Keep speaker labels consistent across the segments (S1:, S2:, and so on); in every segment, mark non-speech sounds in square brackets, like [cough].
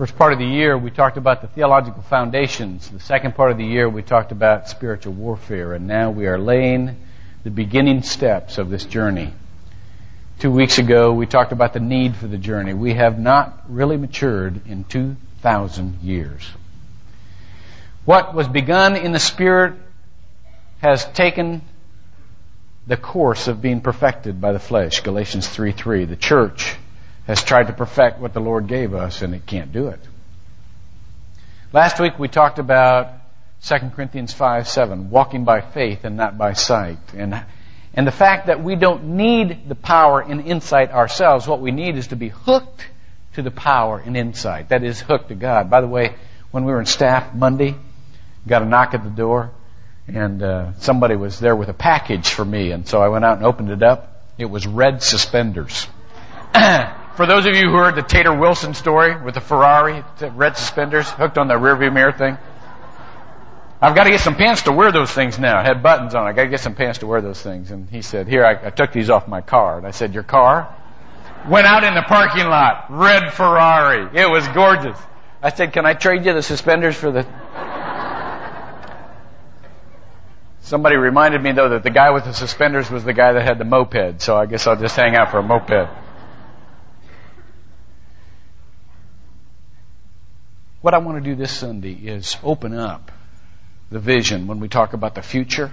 S1: First part of the year, we talked about the theological foundations. The second part of the year, we talked about spiritual warfare. And now we are laying the beginning steps of this journey. Two weeks ago, we talked about the need for the journey. We have not really matured in 2,000 years. What was begun in the Spirit has taken the course of being perfected by the flesh. Galatians 3 3. The church has tried to perfect what the Lord gave us, and it can't do it. Last week we talked about 2 Corinthians 5 7, walking by faith and not by sight. And, and the fact that we don't need the power and insight ourselves. What we need is to be hooked to the power and insight. That is, hooked to God. By the way, when we were in staff Monday, got a knock at the door, and uh, somebody was there with a package for me, and so I went out and opened it up. It was red suspenders. [clears throat] For those of you who heard the Tater Wilson story with the Ferrari, the red suspenders hooked on the rearview mirror thing, I've got to get some pants to wear those things now. I had buttons on. I got to get some pants to wear those things. And he said, "Here, I, I took these off my car." And I said, "Your car?" Went out in the parking lot, red Ferrari. It was gorgeous. I said, "Can I trade you the suspenders for the?" Somebody reminded me though that the guy with the suspenders was the guy that had the moped, so I guess I'll just hang out for a moped. What I want to do this Sunday is open up the vision when we talk about the future,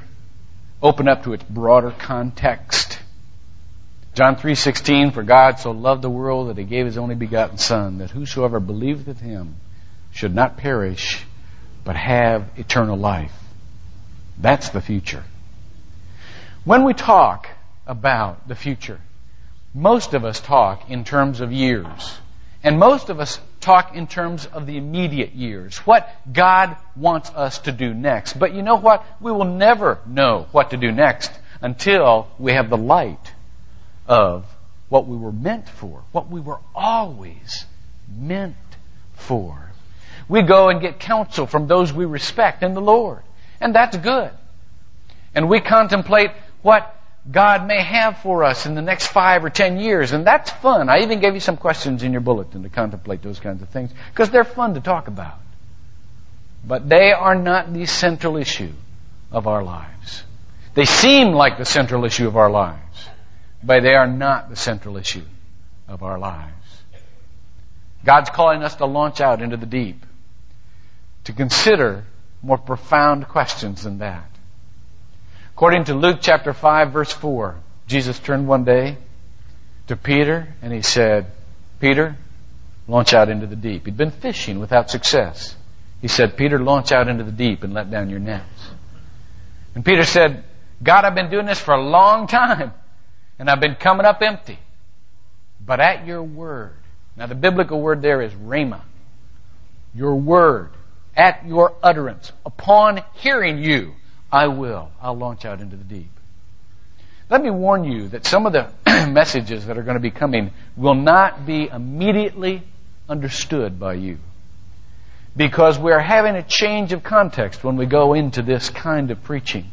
S1: open up to its broader context. John 3:16 for God so loved the world that he gave his only begotten son that whosoever believeth in him should not perish but have eternal life. That's the future. When we talk about the future, most of us talk in terms of years. And most of us talk in terms of the immediate years, what God wants us to do next. But you know what? We will never know what to do next until we have the light of what we were meant for, what we were always meant for. We go and get counsel from those we respect in the Lord. And that's good. And we contemplate what God may have for us in the next five or ten years. And that's fun. I even gave you some questions in your bulletin to contemplate those kinds of things because they're fun to talk about. But they are not the central issue of our lives. They seem like the central issue of our lives, but they are not the central issue of our lives. God's calling us to launch out into the deep, to consider more profound questions than that. According to Luke chapter 5 verse 4, Jesus turned one day to Peter and he said, Peter, launch out into the deep. He'd been fishing without success. He said, Peter, launch out into the deep and let down your nets. And Peter said, God, I've been doing this for a long time and I've been coming up empty. But at your word, now the biblical word there is rhema. Your word, at your utterance, upon hearing you, I will. I'll launch out into the deep. Let me warn you that some of the [clears throat] messages that are going to be coming will not be immediately understood by you. Because we're having a change of context when we go into this kind of preaching.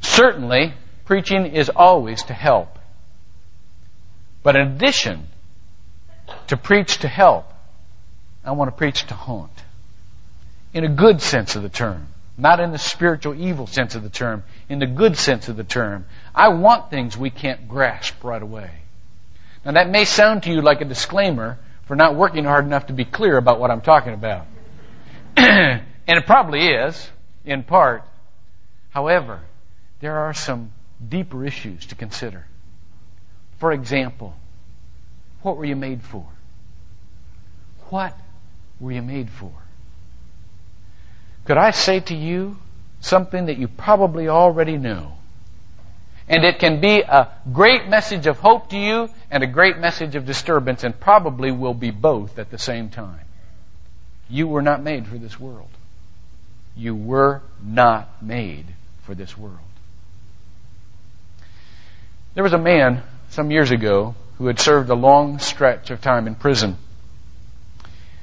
S1: Certainly, preaching is always to help. But in addition to preach to help, I want to preach to haunt. In a good sense of the term. Not in the spiritual evil sense of the term, in the good sense of the term. I want things we can't grasp right away. Now that may sound to you like a disclaimer for not working hard enough to be clear about what I'm talking about. [clears throat] and it probably is, in part. However, there are some deeper issues to consider. For example, what were you made for? What were you made for? Could I say to you something that you probably already know? And it can be a great message of hope to you and a great message of disturbance, and probably will be both at the same time. You were not made for this world. You were not made for this world. There was a man some years ago who had served a long stretch of time in prison.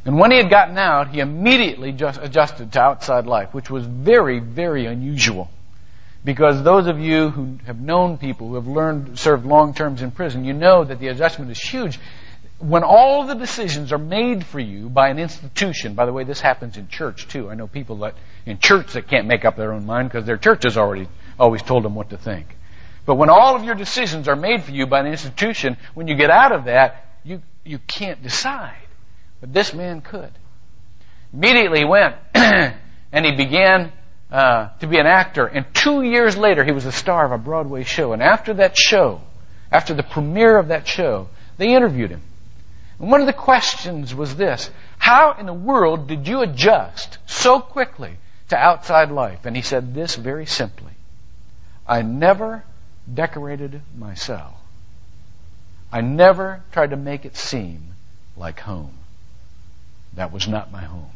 S1: And when he had gotten out, he immediately just adjusted to outside life, which was very, very unusual. Because those of you who have known people who have learned, served long terms in prison, you know that the adjustment is huge. when all the decisions are made for you by an institution, by the way, this happens in church too. I know people that in church that can't make up their own mind because their church has already always told them what to think. But when all of your decisions are made for you by an institution, when you get out of that, you, you can't decide. But this man could. Immediately went [clears throat] and he began uh, to be an actor. And two years later, he was the star of a Broadway show. And after that show, after the premiere of that show, they interviewed him. And one of the questions was this How in the world did you adjust so quickly to outside life? And he said this very simply I never decorated my cell. I never tried to make it seem like home. That was not my home.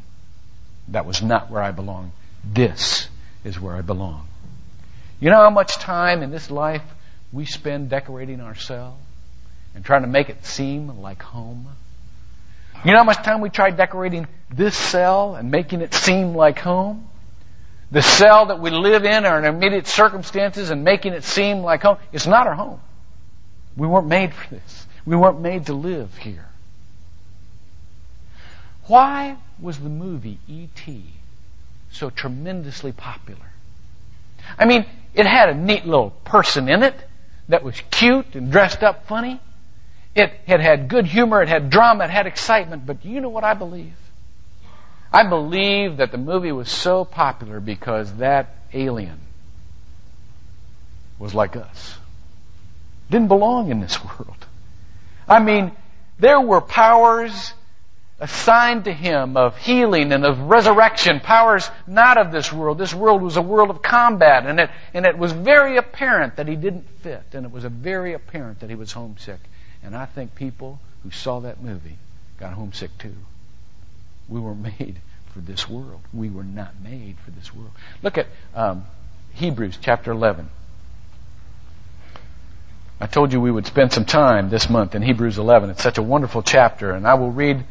S1: That was not where I belonged. This is where I belong. You know how much time in this life we spend decorating our cell and trying to make it seem like home? You know how much time we try decorating this cell and making it seem like home? The cell that we live in, our immediate circumstances, and making it seem like home. It's not our home. We weren't made for this. We weren't made to live here. Why was the movie E.T. so tremendously popular? I mean, it had a neat little person in it that was cute and dressed up funny. It had had good humor, it had drama, it had excitement, but you know what I believe? I believe that the movie was so popular because that alien was like us. Didn't belong in this world. I mean, there were powers assigned to him of healing and of resurrection, powers not of this world. This world was a world of combat, and it, and it was very apparent that he didn't fit, and it was very apparent that he was homesick. And I think people who saw that movie got homesick too. We were [laughs] made for this world. We were not made for this world. Look at um, Hebrews chapter 11. I told you we would spend some time this month in Hebrews 11. It's such a wonderful chapter, and I will read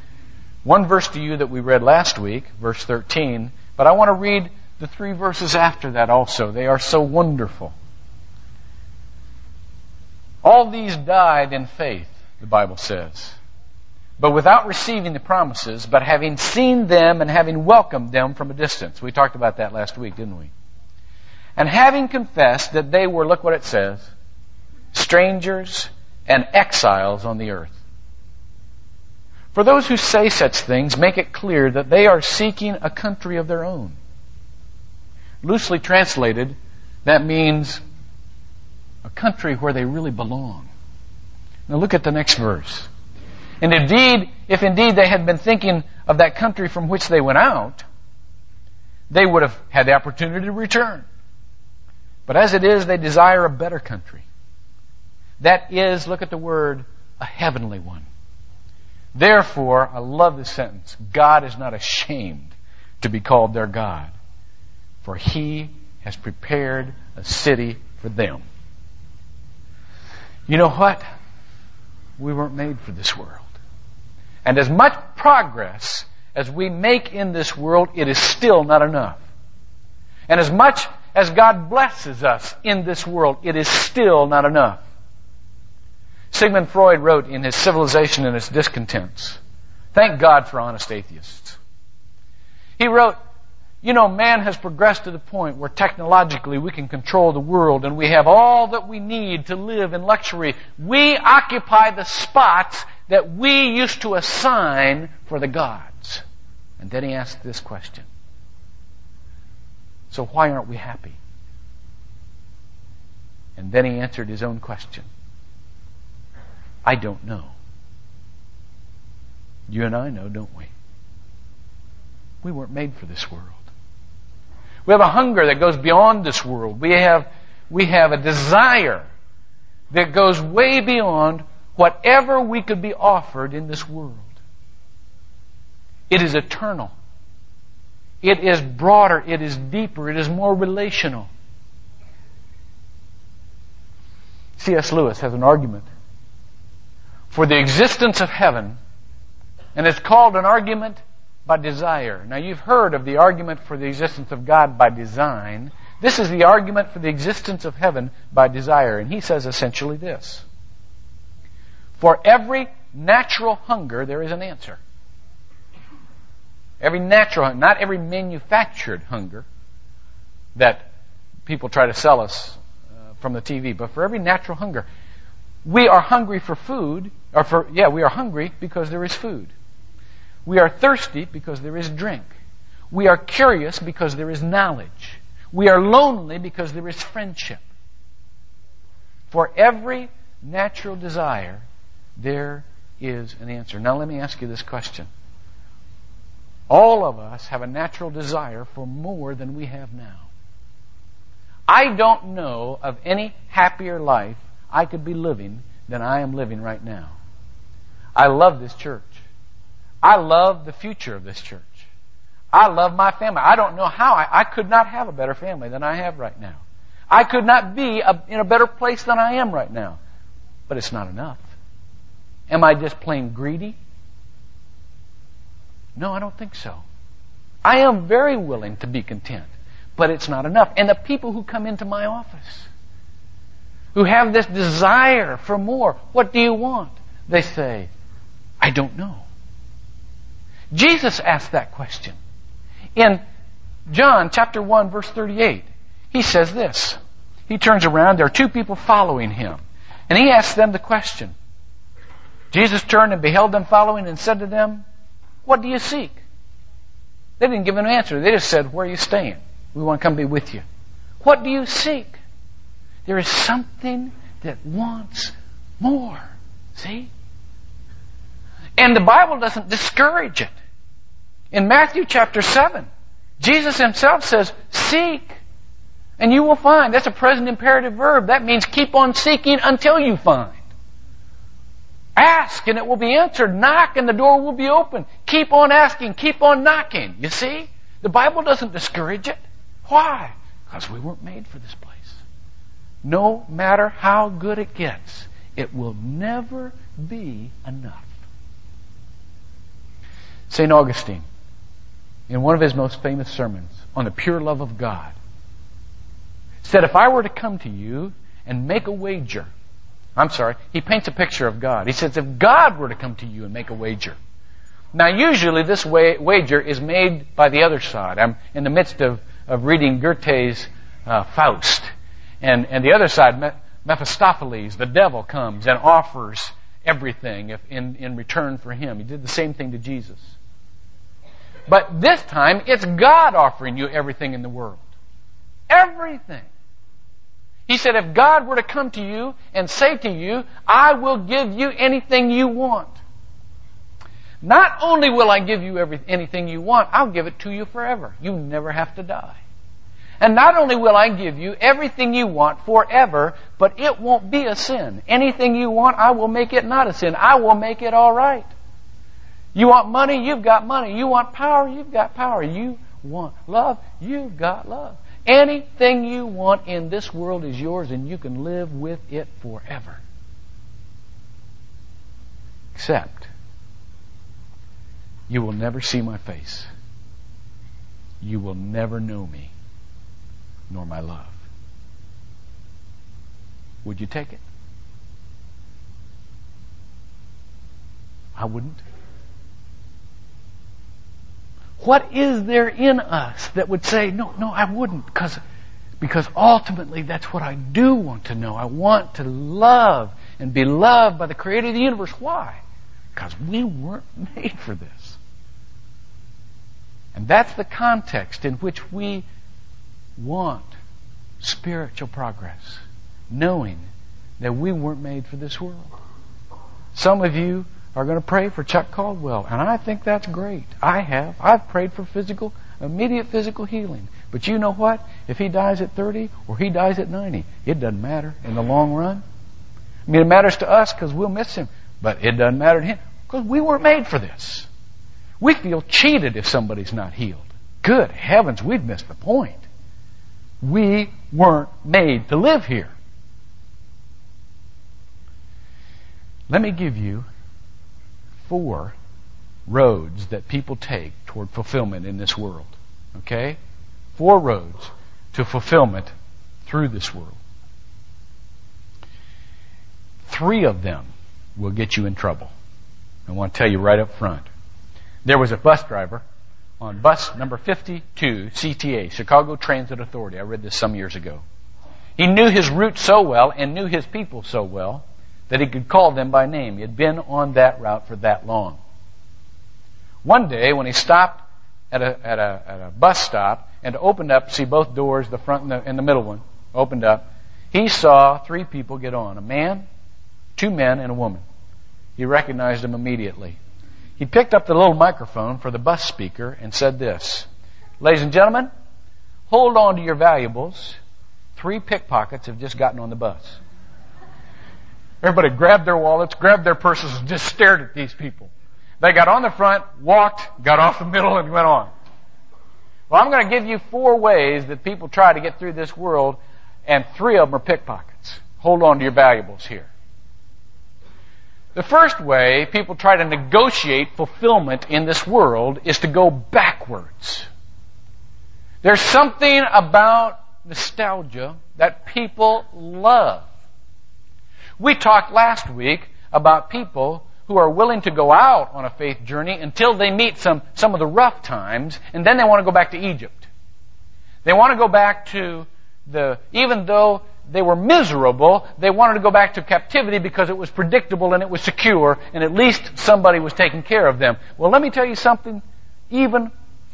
S1: one verse to you that we read last week, verse 13, but I want to read the three verses after that also. They are so wonderful. All these died in faith, the Bible says, but without receiving the promises, but having seen them and having welcomed them from a distance. We talked about that last week, didn't we? And having confessed that they were, look what it says, strangers and exiles on the earth. For those who say such things, make it clear that they are seeking a country of their own. Loosely translated, that means a country where they really belong. Now look at the next verse. And indeed, if indeed they had been thinking of that country from which they went out, they would have had the opportunity to return. But as it is, they desire a better country. That is, look at the word, a heavenly one. Therefore, I love this sentence God is not ashamed to be called their God, for he has prepared a city for them. You know what? We weren't made for this world. And as much progress as we make in this world, it is still not enough. And as much as God blesses us in this world, it is still not enough. Sigmund Freud wrote in his Civilization and its Discontents, thank God for honest atheists. He wrote, you know, man has progressed to the point where technologically we can control the world and we have all that we need to live in luxury. We occupy the spots that we used to assign for the gods. And then he asked this question. So why aren't we happy? And then he answered his own question. I don't know. You and I know, don't we? We weren't made for this world. We have a hunger that goes beyond this world. We have, we have a desire that goes way beyond whatever we could be offered in this world. It is eternal. It is broader. It is deeper. It is more relational. C.S. Lewis has an argument for the existence of heaven, and it's called an argument by desire. Now, you've heard of the argument for the existence of God by design. This is the argument for the existence of heaven by desire. And he says essentially this For every natural hunger, there is an answer. Every natural, not every manufactured hunger that people try to sell us uh, from the TV, but for every natural hunger, we are hungry for food, or for, yeah, we are hungry because there is food. We are thirsty because there is drink. We are curious because there is knowledge. We are lonely because there is friendship. For every natural desire, there is an answer. Now let me ask you this question. All of us have a natural desire for more than we have now. I don't know of any happier life I could be living than I am living right now. I love this church. I love the future of this church. I love my family. I don't know how. I, I could not have a better family than I have right now. I could not be a, in a better place than I am right now. But it's not enough. Am I just plain greedy? No, I don't think so. I am very willing to be content, but it's not enough. And the people who come into my office, who have this desire for more, what do you want? They say, I don't know. Jesus asked that question. In John chapter 1 verse 38, he says this. He turns around, there are two people following him. And he asks them the question. Jesus turned and beheld them following and said to them, What do you seek? They didn't give him an answer. They just said, Where are you staying? We want to come be with you. What do you seek? There is something that wants more. See? And the Bible doesn't discourage it. In Matthew chapter 7, Jesus himself says, Seek, and you will find. That's a present imperative verb. That means keep on seeking until you find. Ask and it will be answered. Knock and the door will be open. Keep on asking. Keep on knocking. You see? The Bible doesn't discourage it. Why? Because we weren't made for this place. No matter how good it gets, it will never be enough. St. Augustine in one of his most famous sermons on the pure love of God, said, If I were to come to you and make a wager, I'm sorry, he paints a picture of God. He says, If God were to come to you and make a wager, now usually this wa- wager is made by the other side. I'm in the midst of, of reading Goethe's uh, Faust, and, and the other side, Mephistopheles, the devil, comes and offers everything if, in, in return for him. He did the same thing to Jesus. But this time, it's God offering you everything in the world. Everything. He said, if God were to come to you and say to you, I will give you anything you want. Not only will I give you every, anything you want, I'll give it to you forever. You never have to die. And not only will I give you everything you want forever, but it won't be a sin. Anything you want, I will make it not a sin. I will make it alright. You want money? You've got money. You want power? You've got power. You want love? You've got love. Anything you want in this world is yours and you can live with it forever. Except you will never see my face. You will never know me, nor my love. Would you take it? I wouldn't. What is there in us that would say, no, no, I wouldn't, because, because ultimately that's what I do want to know. I want to love and be loved by the creator of the universe. Why? Because we weren't [laughs] made for this. And that's the context in which we want spiritual progress, knowing that we weren't made for this world. Some of you are going to pray for Chuck Caldwell. And I think that's great. I have. I've prayed for physical, immediate physical healing. But you know what? If he dies at 30 or he dies at 90, it doesn't matter in the long run. I mean, it matters to us because we'll miss him. But it doesn't matter to him because we weren't made for this. We feel cheated if somebody's not healed. Good heavens, we've missed the point. We weren't made to live here. Let me give you four roads that people take toward fulfillment in this world. Okay? Four roads to fulfillment through this world. Three of them will get you in trouble. I want to tell you right up front. There was a bus driver on bus number 52, CTA, Chicago Transit Authority. I read this some years ago. He knew his route so well and knew his people so well that he could call them by name. He had been on that route for that long. One day, when he stopped at a, at a, at a bus stop and opened up, see both doors, the front and the, and the middle one, opened up, he saw three people get on a man, two men, and a woman. He recognized them immediately. He picked up the little microphone for the bus speaker and said this Ladies and gentlemen, hold on to your valuables. Three pickpockets have just gotten on the bus. Everybody grabbed their wallets, grabbed their purses, and just stared at these people. They got on the front, walked, got off the middle, and went on. Well, I'm going to give you four ways that people try to get through this world, and three of them are pickpockets. Hold on to your valuables here. The first way people try to negotiate fulfillment in this world is to go backwards. There's something about nostalgia that people love. We talked last week about people who are willing to go out on a faith journey until they meet some, some of the rough times, and then they want to go back to Egypt. They want to go back to the, even though they were miserable. They wanted to go back to captivity because it was predictable and it was secure and at least somebody was taking care of them. Well, let me tell you something even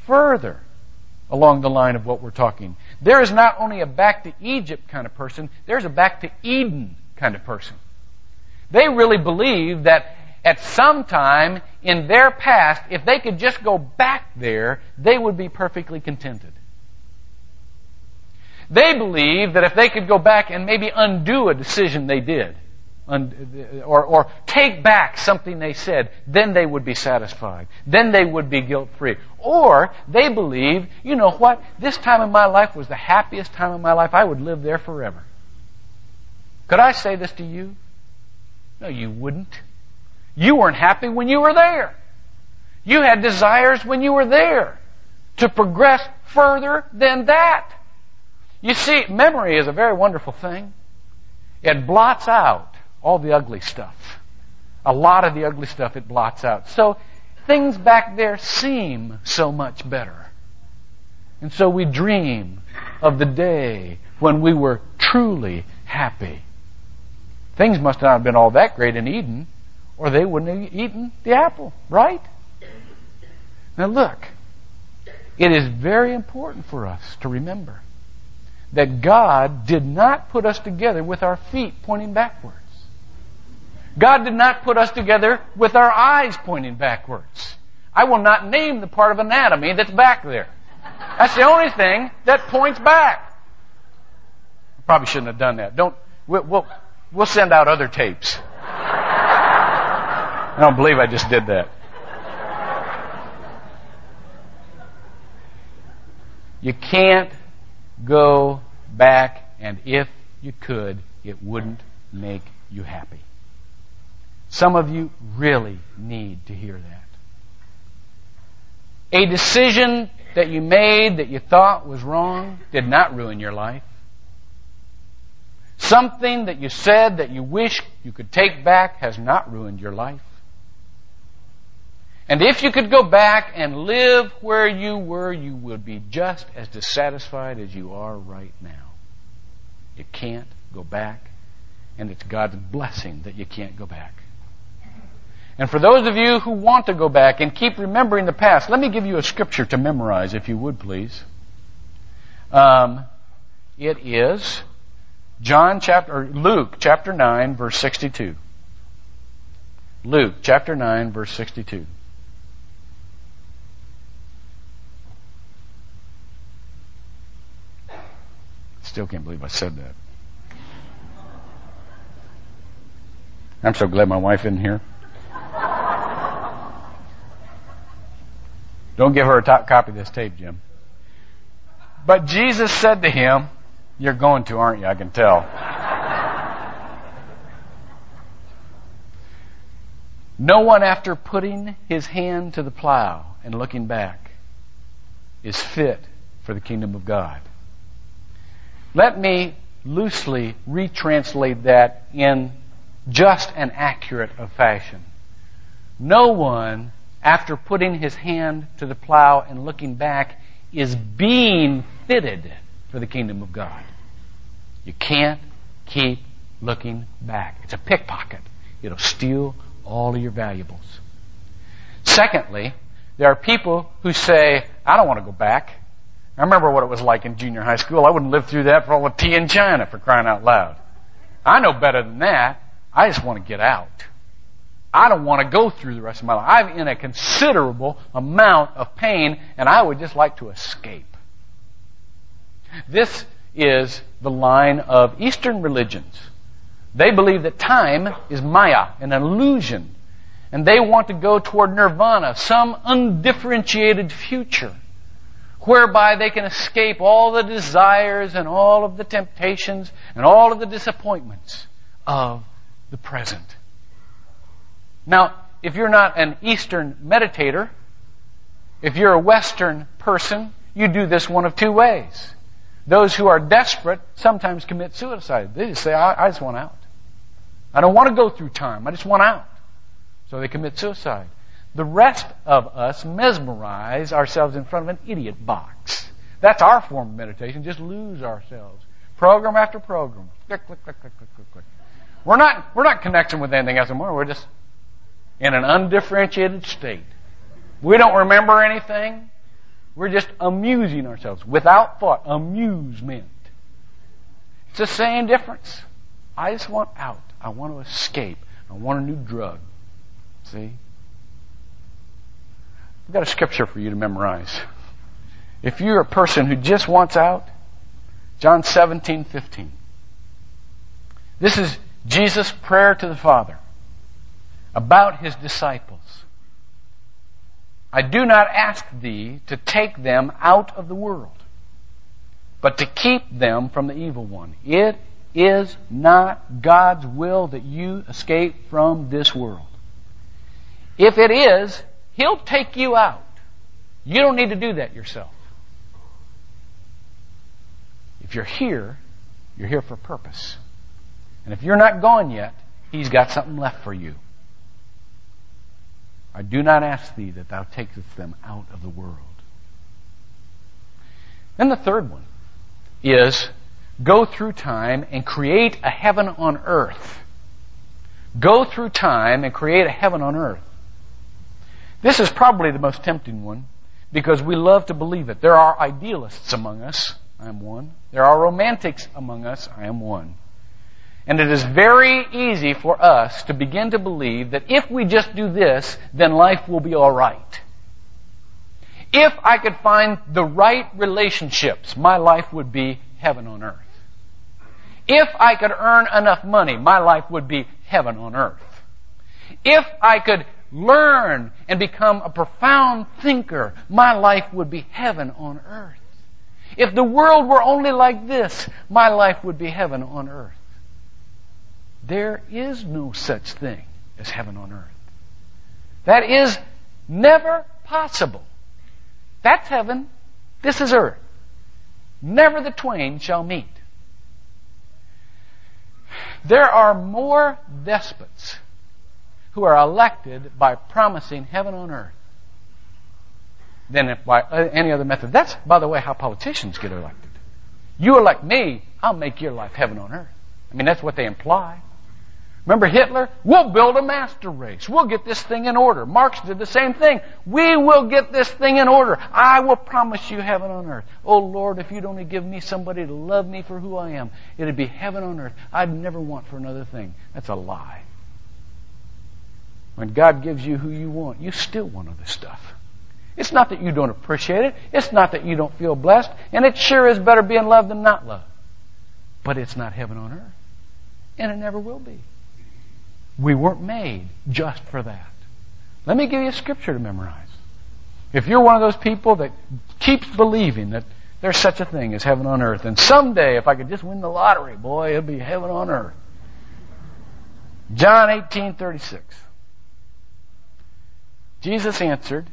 S1: further along the line of what we're talking. There is not only a back to Egypt kind of person, there's a back to Eden kind of person. They really believe that at some time in their past, if they could just go back there, they would be perfectly contented. They believe that if they could go back and maybe undo a decision they did, or, or take back something they said, then they would be satisfied. Then they would be guilt free. Or they believe, you know what, this time in my life was the happiest time of my life. I would live there forever. Could I say this to you? No, you wouldn't. You weren't happy when you were there. You had desires when you were there to progress further than that. You see, memory is a very wonderful thing. It blots out all the ugly stuff. A lot of the ugly stuff it blots out. So things back there seem so much better. And so we dream of the day when we were truly happy. Things must not have been all that great in Eden, or they wouldn't have eaten the apple, right? Now look, it is very important for us to remember that God did not put us together with our feet pointing backwards. God did not put us together with our eyes pointing backwards. I will not name the part of anatomy that's back there. That's the only thing that points back. Probably shouldn't have done that. Don't. We'll, we'll, we'll send out other tapes. I don't believe I just did that. You can't go back, and if you could, it wouldn't make you happy. Some of you really need to hear that. A decision that you made that you thought was wrong did not ruin your life. Something that you said that you wish you could take back has not ruined your life. And if you could go back and live where you were, you would be just as dissatisfied as you are right now. You can't go back, and it's God's blessing that you can't go back. And for those of you who want to go back and keep remembering the past, let me give you a scripture to memorize, if you would please. Um, it is John chapter, Luke chapter 9, verse 62. Luke chapter 9, verse 62. Still can't believe I said that. I'm so glad my wife isn't here. Don't give her a top copy of this tape, Jim. But Jesus said to him, You're going to, aren't you? I can tell. no one, after putting his hand to the plow and looking back, is fit for the kingdom of God. Let me loosely retranslate that in just an accurate of fashion. No one, after putting his hand to the plow and looking back, is being fitted for the kingdom of God. You can't keep looking back. It's a pickpocket. It'll steal all of your valuables. Secondly, there are people who say, I don't want to go back. I remember what it was like in junior high school. I wouldn't live through that for all the tea in China for crying out loud. I know better than that. I just want to get out. I don't want to go through the rest of my life. I'm in a considerable amount of pain and I would just like to escape. This is the line of Eastern religions. They believe that time is Maya, an illusion, and they want to go toward nirvana, some undifferentiated future, whereby they can escape all the desires and all of the temptations and all of the disappointments of the present. Now, if you're not an Eastern meditator, if you're a Western person, you do this one of two ways. Those who are desperate sometimes commit suicide. They just say, I, I just want out. I don't want to go through time. I just want out. So they commit suicide. The rest of us mesmerize ourselves in front of an idiot box. That's our form of meditation. Just lose ourselves. Program after program. Click, click, click, click, click, click, click. We're not, we're not connecting with anything else anymore. We're just in an undifferentiated state. We don't remember anything. We're just amusing ourselves without thought. Amusement. It's the same difference. I just want out. I want to escape. I want a new drug. See? I've got a scripture for you to memorize. If you're a person who just wants out, John 17, 15. This is Jesus' prayer to the Father about his disciples. I do not ask thee to take them out of the world, but to keep them from the evil one. It is not God's will that you escape from this world. If it is, He'll take you out. You don't need to do that yourself. If you're here, you're here for a purpose. And if you're not gone yet, He's got something left for you. I do not ask thee that thou takest them out of the world. Then the third one is go through time and create a heaven on earth. Go through time and create a heaven on earth. This is probably the most tempting one because we love to believe it. There are idealists among us. I am one. There are romantics among us. I am one. And it is very easy for us to begin to believe that if we just do this, then life will be alright. If I could find the right relationships, my life would be heaven on earth. If I could earn enough money, my life would be heaven on earth. If I could learn and become a profound thinker, my life would be heaven on earth. If the world were only like this, my life would be heaven on earth. There is no such thing as heaven on earth. That is never possible. That's heaven. This is earth. Never the twain shall meet. There are more despots who are elected by promising heaven on earth than by any other method. That's, by the way, how politicians get elected. You elect me, I'll make your life heaven on earth. I mean, that's what they imply. Remember Hitler? We'll build a master race. We'll get this thing in order. Marx did the same thing. We will get this thing in order. I will promise you heaven on earth. Oh Lord, if you'd only give me somebody to love me for who I am, it'd be heaven on earth. I'd never want for another thing. That's a lie. When God gives you who you want, you still want other stuff. It's not that you don't appreciate it. It's not that you don't feel blessed. And it sure is better being loved than not loved. But it's not heaven on earth. And it never will be. We weren't made just for that. Let me give you a scripture to memorize. If you're one of those people that keeps believing that there's such a thing as heaven on earth, and someday if I could just win the lottery, boy, it'd be heaven on earth. John 18:36. Jesus answered,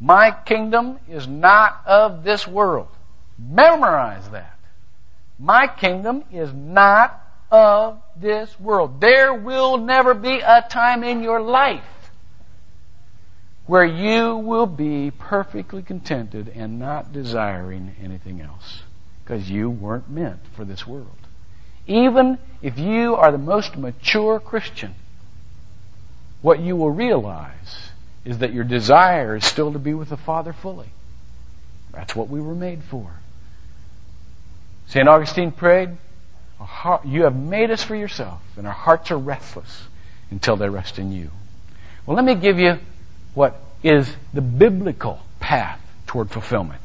S1: "My kingdom is not of this world." Memorize that. My kingdom is not of this world. There will never be a time in your life where you will be perfectly contented and not desiring anything else because you weren't meant for this world. Even if you are the most mature Christian, what you will realize is that your desire is still to be with the Father fully. That's what we were made for. St. Augustine prayed, You have made us for yourself, and our hearts are restless until they rest in you. Well, let me give you what is the biblical path toward fulfillment.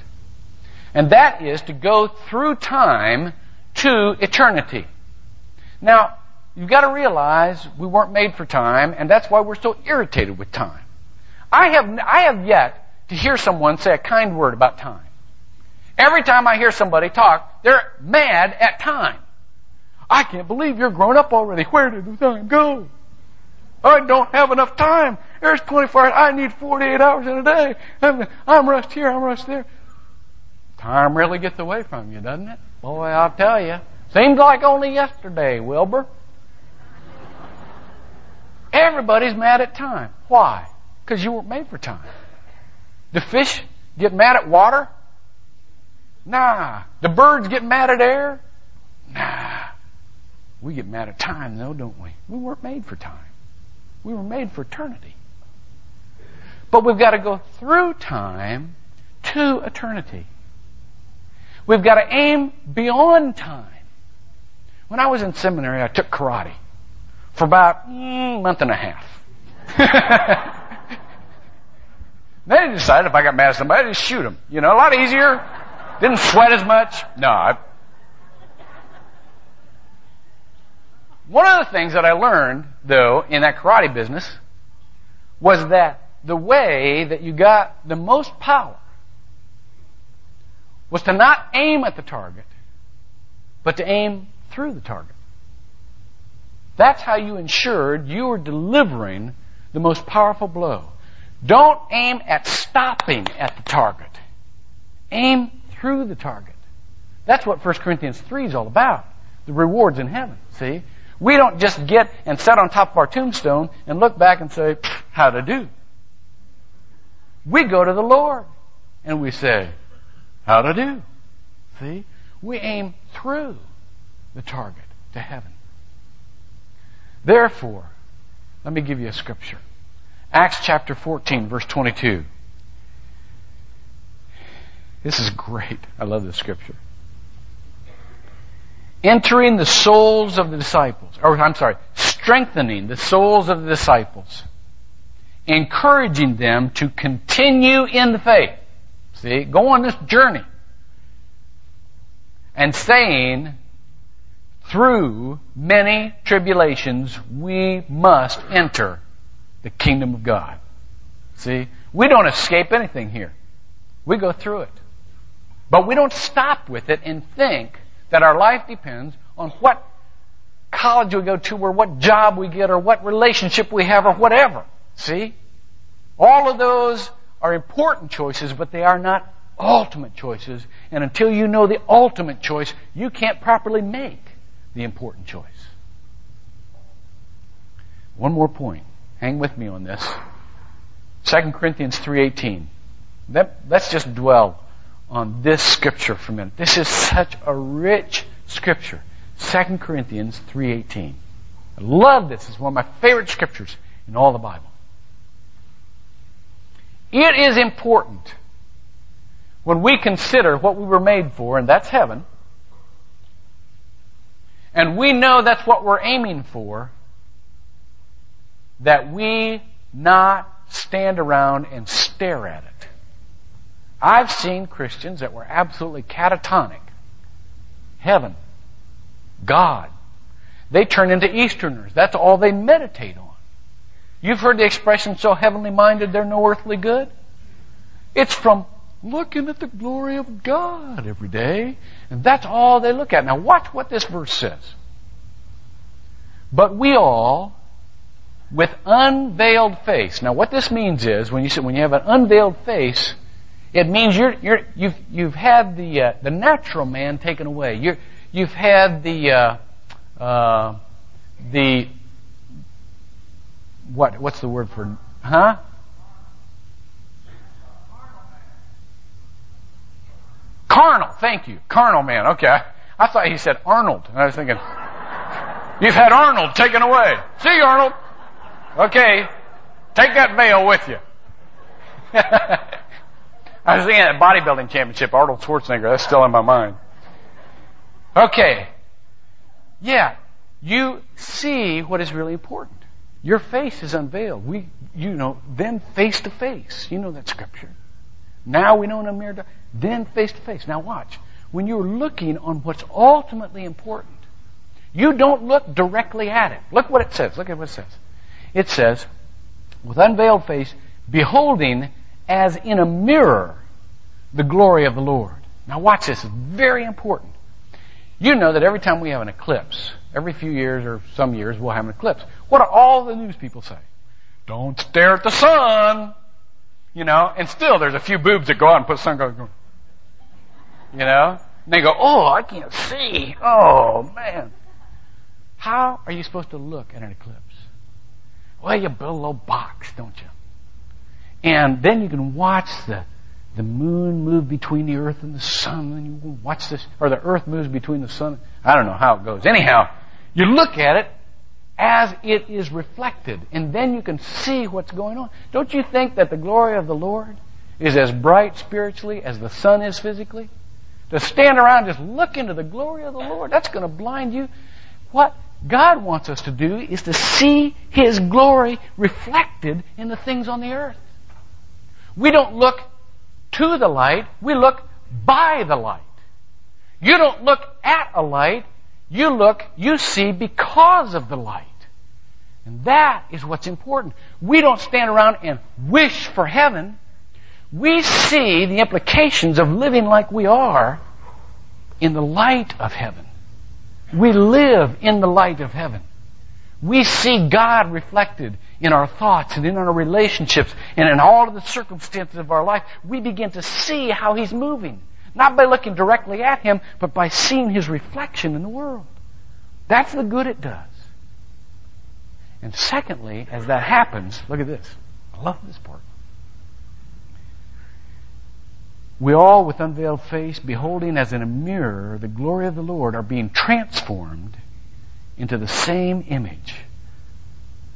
S1: And that is to go through time to eternity. Now, you've got to realize we weren't made for time, and that's why we're so irritated with time. I have, I have yet to hear someone say a kind word about time. Every time I hear somebody talk, they're mad at time. I can't believe you're grown up already. Where did the time go? I don't have enough time. There's 24 hours. I need 48 hours in a day. I'm, I'm rushed here. I'm rushed there. Time really gets away from you, doesn't it? Boy, I'll tell you. Seems like only yesterday, Wilbur. Everybody's mad at time. Why? Because you weren't made for time. The fish get mad at water? Nah. The birds get mad at air? We get mad at time, though, don't we? We weren't made for time. We were made for eternity. But we've got to go through time to eternity. We've got to aim beyond time. When I was in seminary, I took karate for about mm, a month and a half. [laughs] Then I decided if I got mad at somebody, I'd just shoot them. You know, a lot easier. Didn't sweat as much. No. I... One of the things that I learned, though, in that karate business was that the way that you got the most power was to not aim at the target, but to aim through the target. That's how you ensured you were delivering the most powerful blow. Don't aim at stopping at the target. Aim through the target. That's what 1 Corinthians 3 is all about. The rewards in heaven. See? We don't just get and sit on top of our tombstone and look back and say, how to do. We go to the Lord and we say, how to do. See? We aim through the target to heaven. Therefore, let me give you a scripture. Acts chapter 14, verse 22. This is great. I love this scripture. Entering the souls of the disciples, or I'm sorry, strengthening the souls of the disciples, encouraging them to continue in the faith. See, go on this journey. And saying, through many tribulations, we must enter the kingdom of God. See? We don't escape anything here. We go through it. But we don't stop with it and think that our life depends on what college we go to or what job we get or what relationship we have or whatever. See? All of those are important choices, but they are not ultimate choices. And until you know the ultimate choice, you can't properly make the important choice. One more point. Hang with me on this. 2 Corinthians 3.18. Let, let's just dwell on this scripture for a minute. This is such a rich scripture. 2 Corinthians 3.18. I love this. It's one of my favorite scriptures in all the Bible. It is important when we consider what we were made for, and that's heaven, and we know that's what we're aiming for, that we not stand around and stare at it. I've seen Christians that were absolutely catatonic. Heaven. God. They turn into Easterners. That's all they meditate on. You've heard the expression, so heavenly minded, they're no earthly good? It's from looking at the glory of God every day. And that's all they look at. Now watch what this verse says. But we all, with unveiled face. Now, what this means is when you say, when you have an unveiled face, it means you're, you're you've you've had the uh, the natural man taken away. You're, you've had the uh, uh, the what? What's the word for? Huh? Carnal. Thank you. Carnal man. Okay. I thought he said Arnold, and I was thinking, you've had Arnold taken away. See Arnold. Okay. Take that veil with you. [laughs] I was thinking that bodybuilding championship, Arnold Schwarzenegger. That's still in my mind. Okay. Yeah. You see what is really important. Your face is unveiled. We, you know, then face to face. You know that scripture. Now we know in a mirror, then face to face. Now watch. When you're looking on what's ultimately important, you don't look directly at it. Look what it says. Look at what it says. It says, with unveiled face, beholding as in a mirror the glory of the Lord. Now watch this. It's very important. You know that every time we have an eclipse, every few years or some years we'll have an eclipse. What do all the news people say? Don't stare at the sun. You know, and still there's a few boobs that go out and put sunglasses going. You know? And they go, oh, I can't see. Oh, man. How are you supposed to look at an eclipse? Well, you build a little box, don't you? And then you can watch the, the moon move between the earth and the sun, and you can watch this, or the earth moves between the sun. I don't know how it goes. Anyhow, you look at it as it is reflected, and then you can see what's going on. Don't you think that the glory of the Lord is as bright spiritually as the sun is physically? To stand around and just look into the glory of the Lord, that's going to blind you. What God wants us to do is to see His glory reflected in the things on the earth. We don't look to the light, we look by the light. You don't look at a light, you look, you see because of the light. And that is what's important. We don't stand around and wish for heaven. We see the implications of living like we are in the light of heaven. We live in the light of heaven. We see God reflected in our thoughts and in our relationships and in all of the circumstances of our life. We begin to see how He's moving. Not by looking directly at Him, but by seeing His reflection in the world. That's the good it does. And secondly, as that happens, look at this. I love this part. We all, with unveiled face, beholding as in a mirror the glory of the Lord, are being transformed into the same image.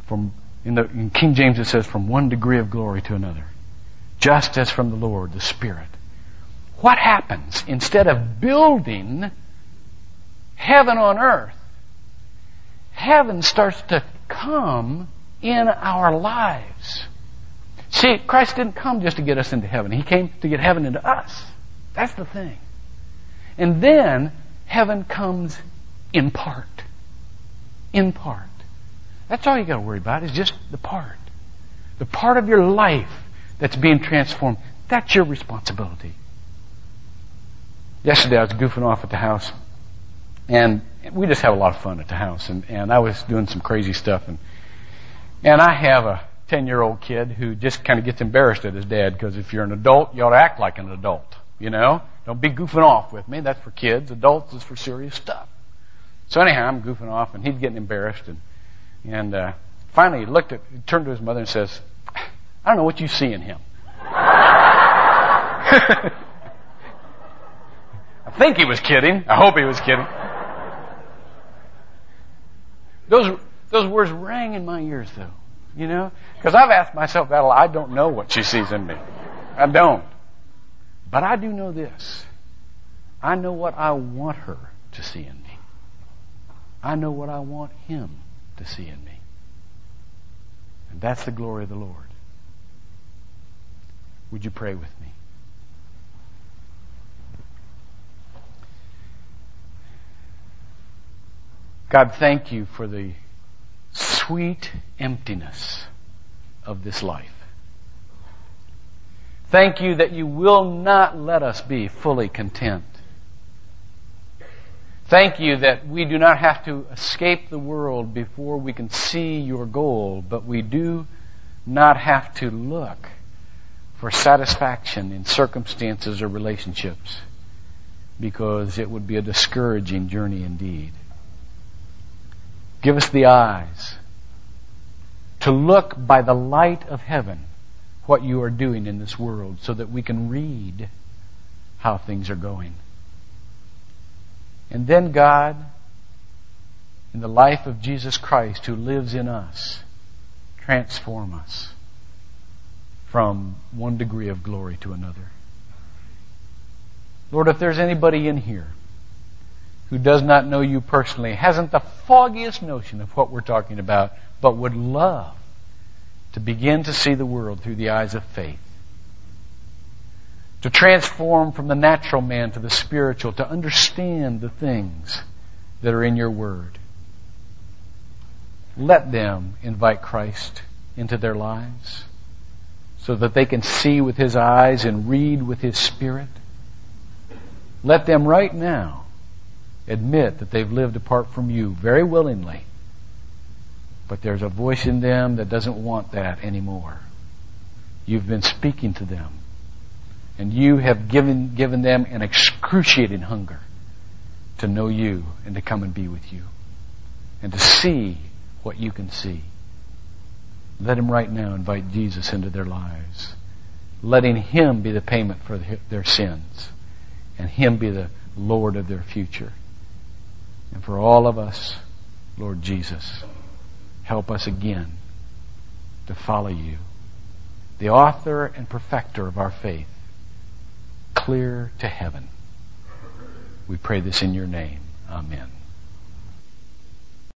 S1: From in, the, in King James it says, from one degree of glory to another, just as from the Lord, the Spirit what happens? Instead of building heaven on earth, heaven starts to come in our lives. See, Christ didn't come just to get us into heaven. He came to get heaven into us. That's the thing. And then heaven comes in part. In part. That's all you got to worry about is just the part. The part of your life that's being transformed. That's your responsibility. Yesterday I was goofing off at the house, and we just have a lot of fun at the house. And, and I was doing some crazy stuff, and and I have a ten year old kid who just kind of gets embarrassed at his dad because if you're an adult, you ought to act like an adult. You know, don't be goofing off with me. That's for kids. Adults is for serious stuff. So anyhow, I'm goofing off, and he's getting embarrassed, and and uh, finally he looked at, he turned to his mother and says, "I don't know what you see in him." [laughs] I think he was kidding. I hope he was kidding. Those, those words rang in my ears, though. You know? Because I've asked myself that a lot. I don't know what she sees in me. I don't. But I do know this. I know what I want her to see in me. I know what I want him to see in me. And that's the glory of the Lord. Would you pray with me? God, thank you for the sweet emptiness of this life. Thank you that you will not let us be fully content. Thank you that we do not have to escape the world before we can see your goal, but we do not have to look for satisfaction in circumstances or relationships because it would be a discouraging journey indeed. Give us the eyes to look by the light of heaven what you are doing in this world so that we can read how things are going. And then God, in the life of Jesus Christ who lives in us, transform us from one degree of glory to another. Lord, if there's anybody in here who does not know you personally, hasn't the foggiest notion of what we're talking about, but would love to begin to see the world through the eyes of faith, to transform from the natural man to the spiritual, to understand the things that are in your word. Let them invite Christ into their lives so that they can see with his eyes and read with his spirit. Let them right now admit that they've lived apart from you very willingly. But there's a voice in them that doesn't want that anymore. You've been speaking to them. And you have given, given them an excruciating hunger to know you and to come and be with you. And to see what you can see. Let them right now invite Jesus into their lives. Letting Him be the payment for their sins. And Him be the Lord of their future. And for all of us, Lord Jesus, help us again to follow you, the author and perfecter of our faith, clear to heaven. We pray this in your name. Amen.